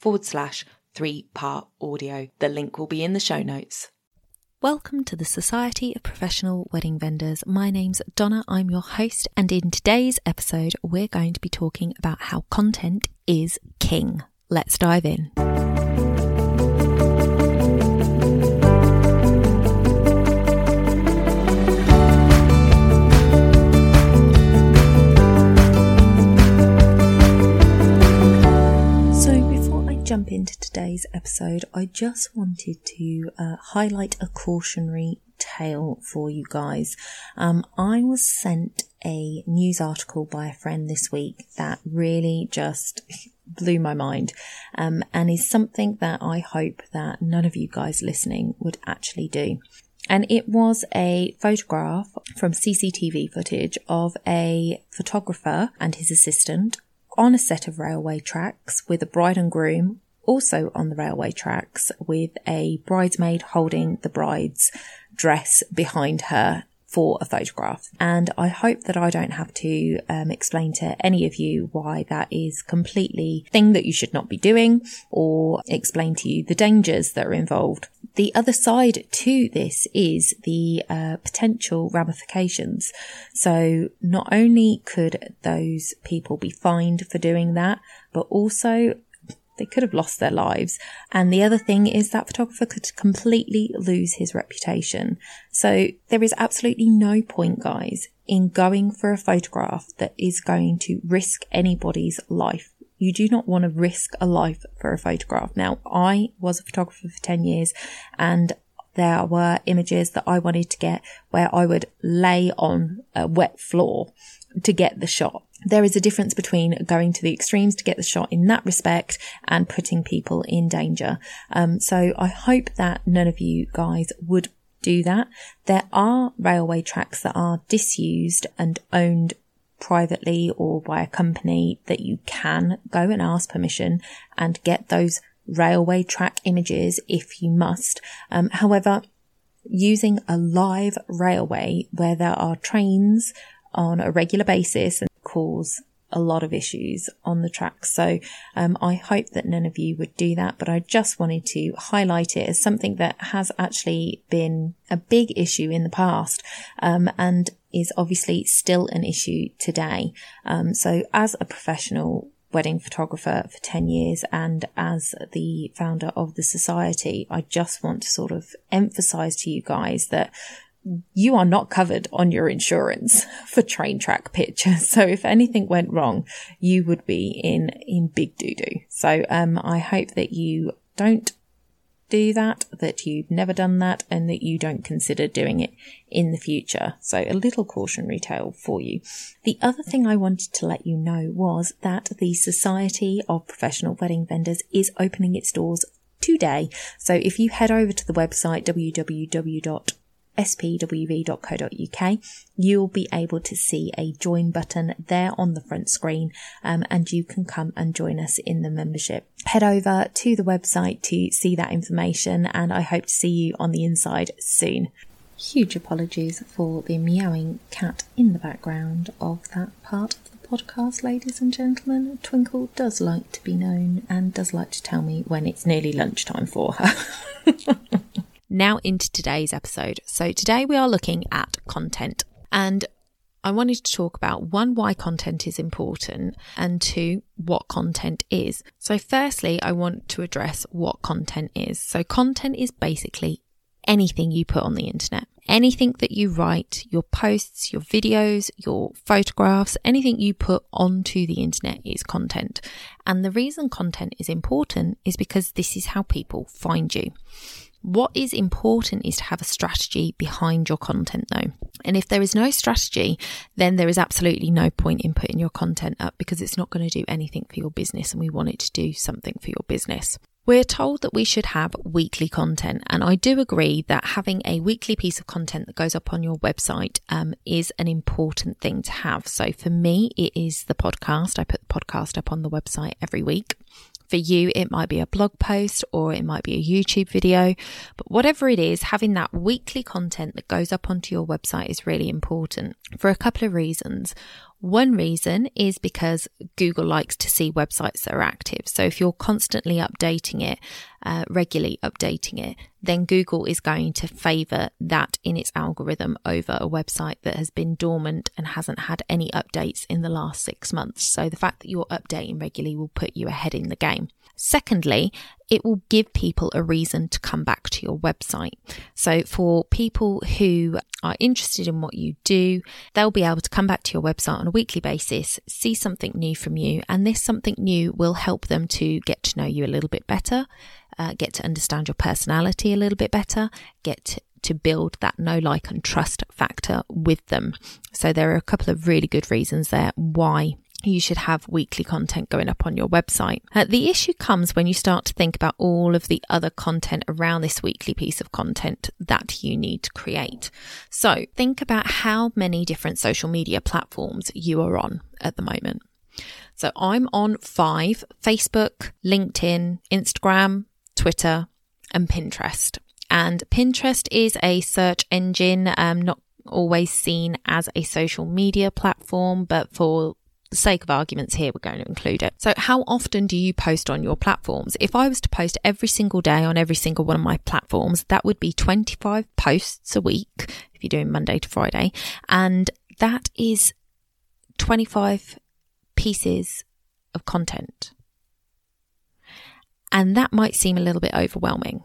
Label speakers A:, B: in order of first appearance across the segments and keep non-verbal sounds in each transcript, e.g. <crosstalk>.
A: forward slash three part audio. The link will be in the show notes. Welcome to the Society of Professional Wedding Vendors. My name's Donna, I'm your host, and in today's episode, we're going to be talking about how content is king. Let's dive in. Jump into today's episode, I just wanted to uh, highlight a cautionary tale for you guys. Um, I was sent a news article by a friend this week that really just <laughs> blew my mind um, and is something that I hope that none of you guys listening would actually do. And it was a photograph from CCTV footage of a photographer and his assistant on a set of railway tracks with a bride and groom also on the railway tracks with a bridesmaid holding the bride's dress behind her for a photograph. And I hope that I don't have to um, explain to any of you why that is completely thing that you should not be doing or explain to you the dangers that are involved. The other side to this is the uh, potential ramifications. So not only could those people be fined for doing that, but also they could have lost their lives. And the other thing is that photographer could completely lose his reputation. So there is absolutely no point, guys, in going for a photograph that is going to risk anybody's life. You do not want to risk a life for a photograph. Now, I was a photographer for 10 years and there were images that I wanted to get where I would lay on a wet floor to get the shot there is a difference between going to the extremes to get the shot in that respect and putting people in danger. Um, so I hope that none of you guys would do that. There are railway tracks that are disused and owned privately or by a company that you can go and ask permission and get those railway track images if you must. Um, however, using a live railway where there are trains on a regular basis cause a lot of issues on the track. So um, I hope that none of you would do that, but I just wanted to highlight it as something that has actually been a big issue in the past um, and is obviously still an issue today. Um, so as a professional wedding photographer for 10 years and as the founder of the society, I just want to sort of emphasize to you guys that you are not covered on your insurance <laughs> for train track pictures. So if anything went wrong, you would be in, in big doo doo. So, um, I hope that you don't do that, that you've never done that, and that you don't consider doing it in the future. So a little cautionary tale for you. The other thing I wanted to let you know was that the Society of Professional Wedding Vendors is opening its doors today. So if you head over to the website www spwv.co.uk, you'll be able to see a join button there on the front screen um, and you can come and join us in the membership. Head over to the website to see that information and I hope to see you on the inside soon. Huge apologies for the meowing cat in the background of that part of the podcast, ladies and gentlemen. Twinkle does like to be known and does like to tell me when it's nearly lunchtime for her. <laughs> now into today's episode. So, today we are looking at content, and I wanted to talk about one, why content is important, and two, what content is. So, firstly, I want to address what content is. So, content is basically anything you put on the internet. Anything that you write, your posts, your videos, your photographs, anything you put onto the internet is content. And the reason content is important is because this is how people find you. What is important is to have a strategy behind your content though. And if there is no strategy, then there is absolutely no point in putting your content up because it's not going to do anything for your business and we want it to do something for your business. We're told that we should have weekly content, and I do agree that having a weekly piece of content that goes up on your website um, is an important thing to have. So for me, it is the podcast. I put the podcast up on the website every week. For you, it might be a blog post or it might be a YouTube video, but whatever it is, having that weekly content that goes up onto your website is really important for a couple of reasons. One reason is because Google likes to see websites that are active. So if you're constantly updating it, uh, regularly updating it, then Google is going to favor that in its algorithm over a website that has been dormant and hasn't had any updates in the last six months. So the fact that you're updating regularly will put you ahead in the game. Secondly, it will give people a reason to come back to your website. So for people who are interested in what you do, they'll be able to come back to your website on a weekly basis, see something new from you, and this something new will help them to get to know you a little bit better, uh, get to understand your personality a little bit better, get to to build that know, like, and trust factor with them. So, there are a couple of really good reasons there why you should have weekly content going up on your website. Uh, the issue comes when you start to think about all of the other content around this weekly piece of content that you need to create. So think about how many different social media platforms you are on at the moment. So I'm on five Facebook, LinkedIn, Instagram, Twitter, and Pinterest. And Pinterest is a search engine, um, not always seen as a social media platform, but for the sake of arguments here, we're going to include it. So, how often do you post on your platforms? If I was to post every single day on every single one of my platforms, that would be 25 posts a week if you're doing Monday to Friday. And that is 25 pieces of content. And that might seem a little bit overwhelming.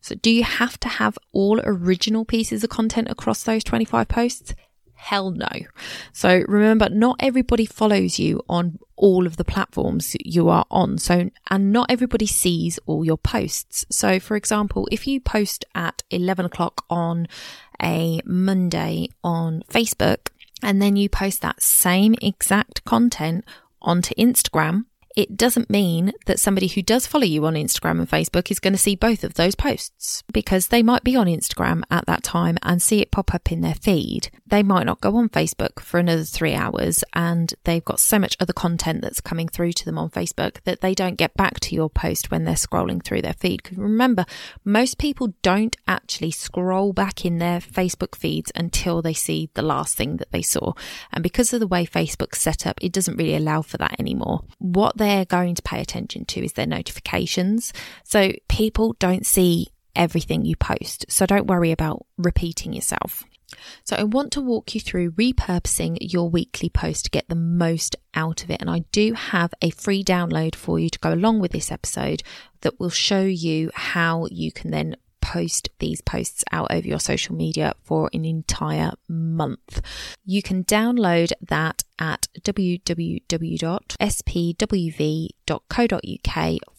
A: So, do you have to have all original pieces of content across those 25 posts? Hell no. So remember, not everybody follows you on all of the platforms you are on. So, and not everybody sees all your posts. So, for example, if you post at 11 o'clock on a Monday on Facebook, and then you post that same exact content onto Instagram, it doesn't mean that somebody who does follow you on Instagram and Facebook is going to see both of those posts because they might be on Instagram at that time and see it pop up in their feed. They might not go on Facebook for another three hours and they've got so much other content that's coming through to them on Facebook that they don't get back to your post when they're scrolling through their feed. Because remember, most people don't actually scroll back in their Facebook feeds until they see the last thing that they saw. And because of the way Facebook's set up, it doesn't really allow for that anymore. What they're going to pay attention to is their notifications. So people don't see everything you post. So don't worry about repeating yourself. So I want to walk you through repurposing your weekly post to get the most out of it. And I do have a free download for you to go along with this episode that will show you how you can then post these posts out over your social media for an entire month. You can download that at www.spwv.co.uk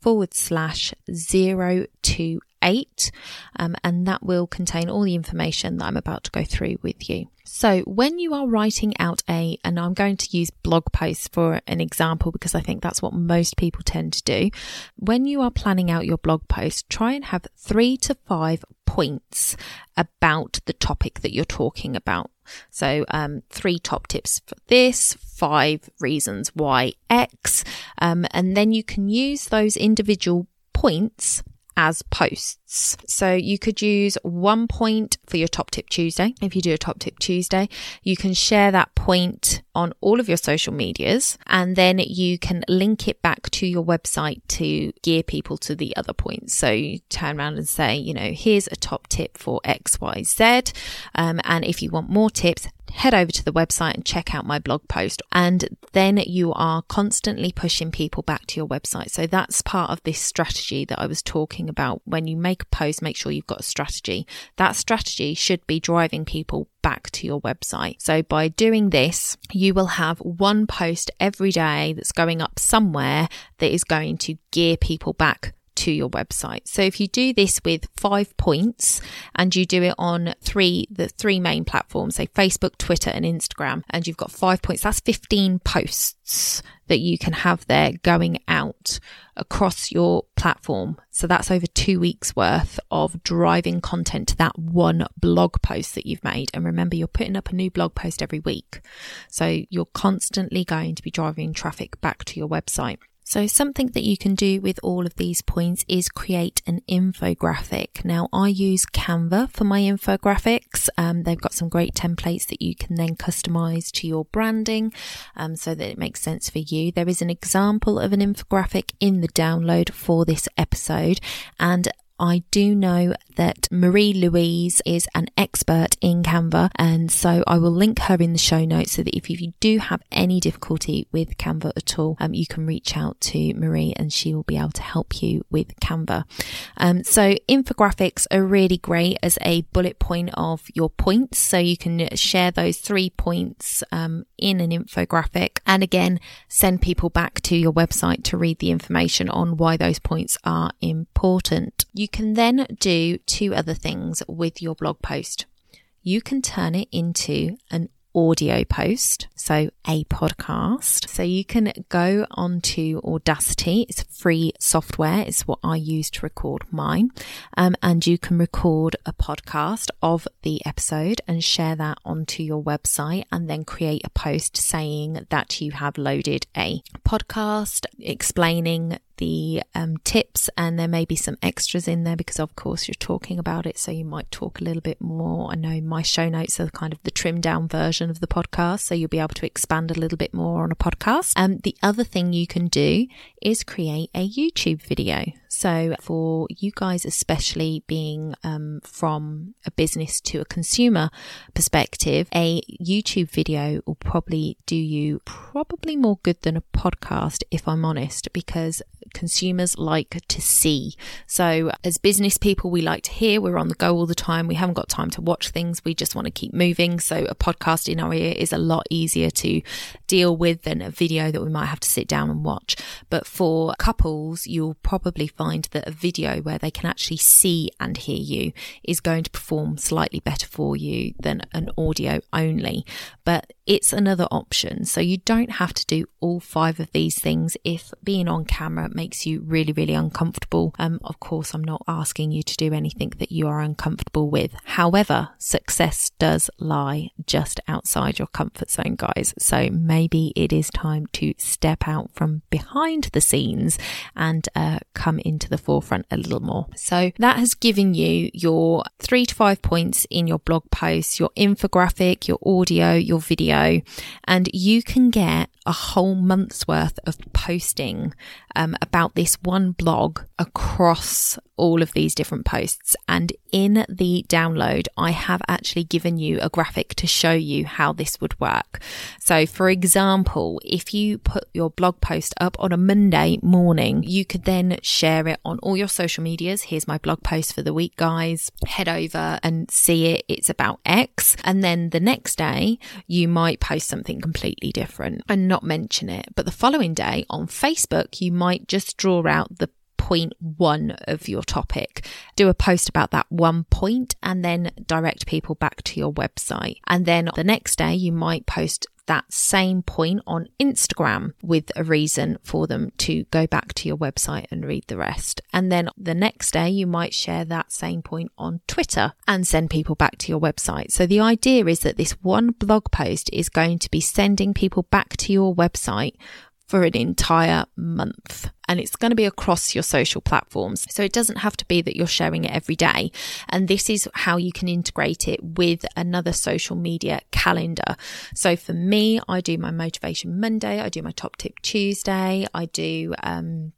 A: forward slash zero two eight, um, and that will contain all the information that I'm about to go through with you. So when you are writing out a, and I'm going to use blog posts for an example because I think that's what most people tend to do. When you are planning out your blog post, try and have three to five points about the topic that you're talking about. So, um, three top tips for this, five reasons why X, um, and then you can use those individual points as posts. So you could use one point for your top tip Tuesday. If you do a top tip Tuesday, you can share that point on all of your social medias and then you can link it back to your website to gear people to the other points. So you turn around and say, you know, here's a top tip for X, Y, Z. Um, and if you want more tips, head over to the website and check out my blog post. And then you are constantly pushing people back to your website. So that's part of this strategy that I was talking about. When you make a post, make sure you've got a strategy. That strategy should be driving people back to your website. So by doing this, you will have one post every day that's going up somewhere that is going to gear people back to your website. So if you do this with five points and you do it on three, the three main platforms, say Facebook, Twitter and Instagram, and you've got five points, that's 15 posts that you can have there going out across your platform. So that's over two weeks worth of driving content to that one blog post that you've made. And remember, you're putting up a new blog post every week. So you're constantly going to be driving traffic back to your website. So something that you can do with all of these points is create an infographic. Now I use Canva for my infographics. Um, they've got some great templates that you can then customize to your branding um, so that it makes sense for you. There is an example of an infographic in the download for this episode and I do know that Marie Louise is an expert in Canva, and so I will link her in the show notes so that if you do have any difficulty with Canva at all, um, you can reach out to Marie and she will be able to help you with Canva. Um, so infographics are really great as a bullet point of your points, so you can share those three points um, in an infographic, and again send people back to your website to read the information on why those points are important. You can then do two other things with your blog post. You can turn it into an audio post, so a podcast. So you can go onto Audacity. It's free software. It's what I use to record mine. Um, and you can record a podcast of the episode and share that onto your website and then create a post saying that you have loaded a podcast explaining the um, tips, and there may be some extras in there because, of course, you're talking about it. So you might talk a little bit more. I know my show notes are kind of the trimmed down version of the podcast, so you'll be able to expand a little bit more on a podcast. Um, the other thing you can do is create a YouTube video. So for you guys, especially being um, from a business to a consumer perspective, a YouTube video will probably do you probably more good than a podcast, if I'm honest, because consumers like to see. So as business people, we like to hear. We're on the go all the time. We haven't got time to watch things. We just want to keep moving. So a podcast in our ear is a lot easier to deal with than a video that we might have to sit down and watch. But for couples, you'll probably find that a video where they can actually see and hear you is going to perform slightly better for you than an audio only. But it's another option. So you don't have to do all five of these things if being on camera makes you really, really uncomfortable. Um, of course, I'm not asking you to do anything that you are uncomfortable with. However, success does lie just outside your comfort zone, guys. So maybe it is time to step out from behind the scenes and uh, come into the forefront a little more. So that has given you your three to five points in your blog post, your infographic, your audio, your video video and you can get a whole month's worth of posting um, about this one blog across all of these different posts. And in the download, I have actually given you a graphic to show you how this would work. So, for example, if you put your blog post up on a Monday morning, you could then share it on all your social medias. Here's my blog post for the week, guys. Head over and see it. It's about X. And then the next day, you might post something completely different and not mention it. But the following day on Facebook, you might just draw out the point one of your topic. Do a post about that one point and then direct people back to your website. And then the next day, you might post that same point on Instagram with a reason for them to go back to your website and read the rest. And then the next day, you might share that same point on Twitter and send people back to your website. So the idea is that this one blog post is going to be sending people back to your website for an entire month. And it's going to be across your social platforms. So it doesn't have to be that you're sharing it every day. And this is how you can integrate it with another social media calendar. So for me, I do my motivation Monday, I do my top tip Tuesday, I do, um,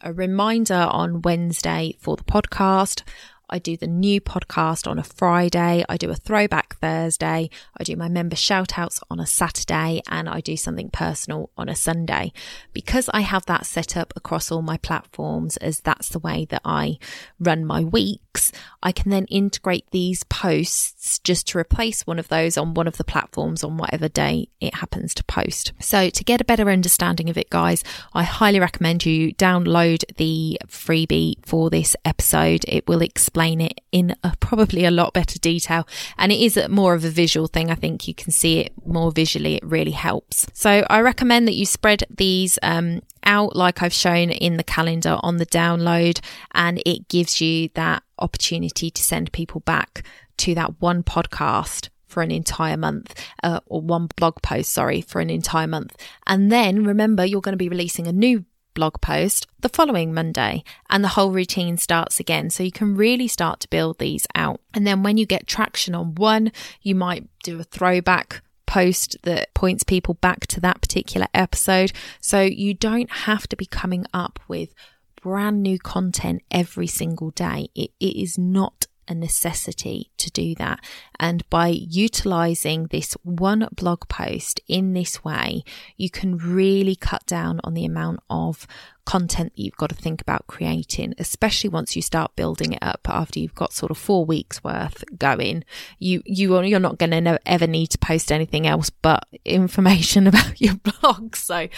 A: a reminder on Wednesday for the podcast. I do the new podcast on a Friday. I do a throwback Thursday. I do my member shout outs on a Saturday and I do something personal on a Sunday. Because I have that set up across all my platforms as that's the way that I run my weeks, I can then integrate these posts just to replace one of those on one of the platforms on whatever day it happens to post. So to get a better understanding of it, guys, I highly recommend you download the freebie for this episode. It will explain it in a, probably a lot better detail. And it is more of a visual thing. I think you can see it more visually. It really helps. So I recommend that you spread these um, out like I've shown in the calendar on the download, and it gives you that opportunity to send people back to that one podcast for an entire month, uh, or one blog post, sorry, for an entire month. And then remember, you're going to be releasing a new blog post the following Monday and the whole routine starts again. So you can really start to build these out. And then when you get traction on one, you might do a throwback post that points people back to that particular episode. So you don't have to be coming up with brand new content every single day. it, it is not a necessity to do that. And by utilizing this one blog post in this way, you can really cut down on the amount of content that you've got to think about creating, especially once you start building it up after you've got sort of four weeks worth going. You, you, you're not going to ever need to post anything else but information <laughs> about your blog. So,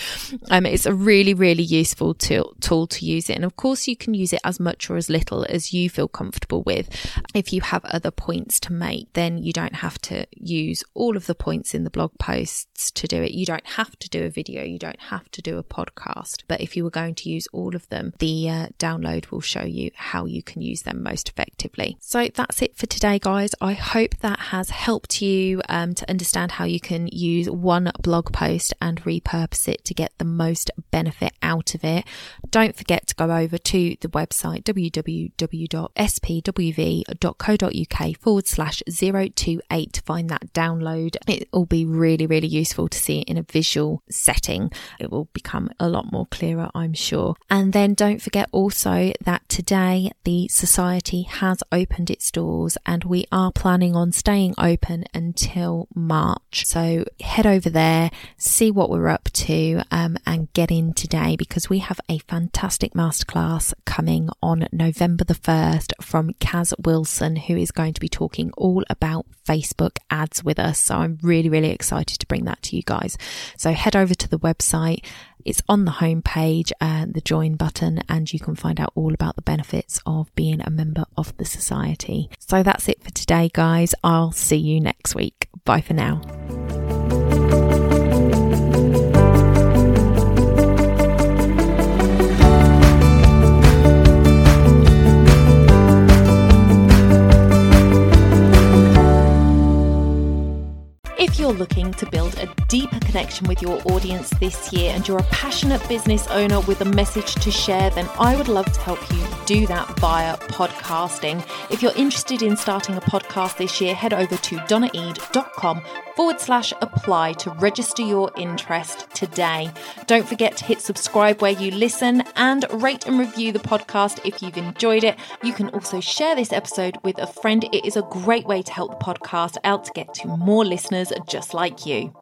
A: um, it's a really, really useful tool, tool to use it. And of course, you can use it as much or as little as you feel comfortable with. If you have other points to make, then you don't have to use all of the points in the blog posts to do it. You don't have to do a video. You don't have to do a podcast. But if you were going to use all of them, the uh, download will show you how you can use them most effectively. So that's it for today, guys. I hope that has helped you um, to understand how you can use one blog post and repurpose it to get the most benefit out of it. Don't forget to go over to the website www.spwv.co.uk forward slash 028 to find that download. It will be really, really useful to see it in a visual setting. It will become a lot more clearer, I'm sure sure. And then don't forget also that today the Society has opened its doors and we are planning on staying open until March. So head over there, see what we're up to, um, and get in today because we have a fantastic masterclass coming on November the 1st from Kaz Wilson, who is going to be talking all about Facebook ads with us. So I'm really, really excited to bring that to you guys. So head over to the website it's on the homepage and the join button, and you can find out all about the benefits of being a member of the society. So that's it for today, guys. I'll see you next week. Bye for now. You're looking to build a deeper connection with your audience this year and you're a passionate business owner with a message to share, then I would love to help you do that via podcasting. If you're interested in starting a podcast this year, head over to donnaeade.com forward slash apply to register your interest today. Don't forget to hit subscribe where you listen and rate and review the podcast if you've enjoyed it. You can also share this episode with a friend. It is a great way to help the podcast out to get to more listeners just like you.